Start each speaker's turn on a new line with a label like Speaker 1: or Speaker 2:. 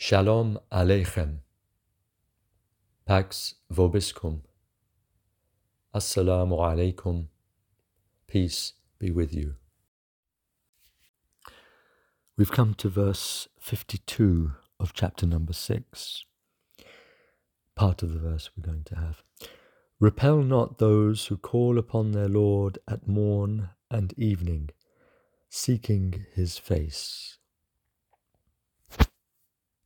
Speaker 1: Shalom Aleichem. Pax Vobiscum. Assalamu alaikum. Peace be with you. We've come to verse 52 of chapter number 6. Part of the verse we're going to have. Repel not those who call upon their Lord at morn and evening, seeking his face.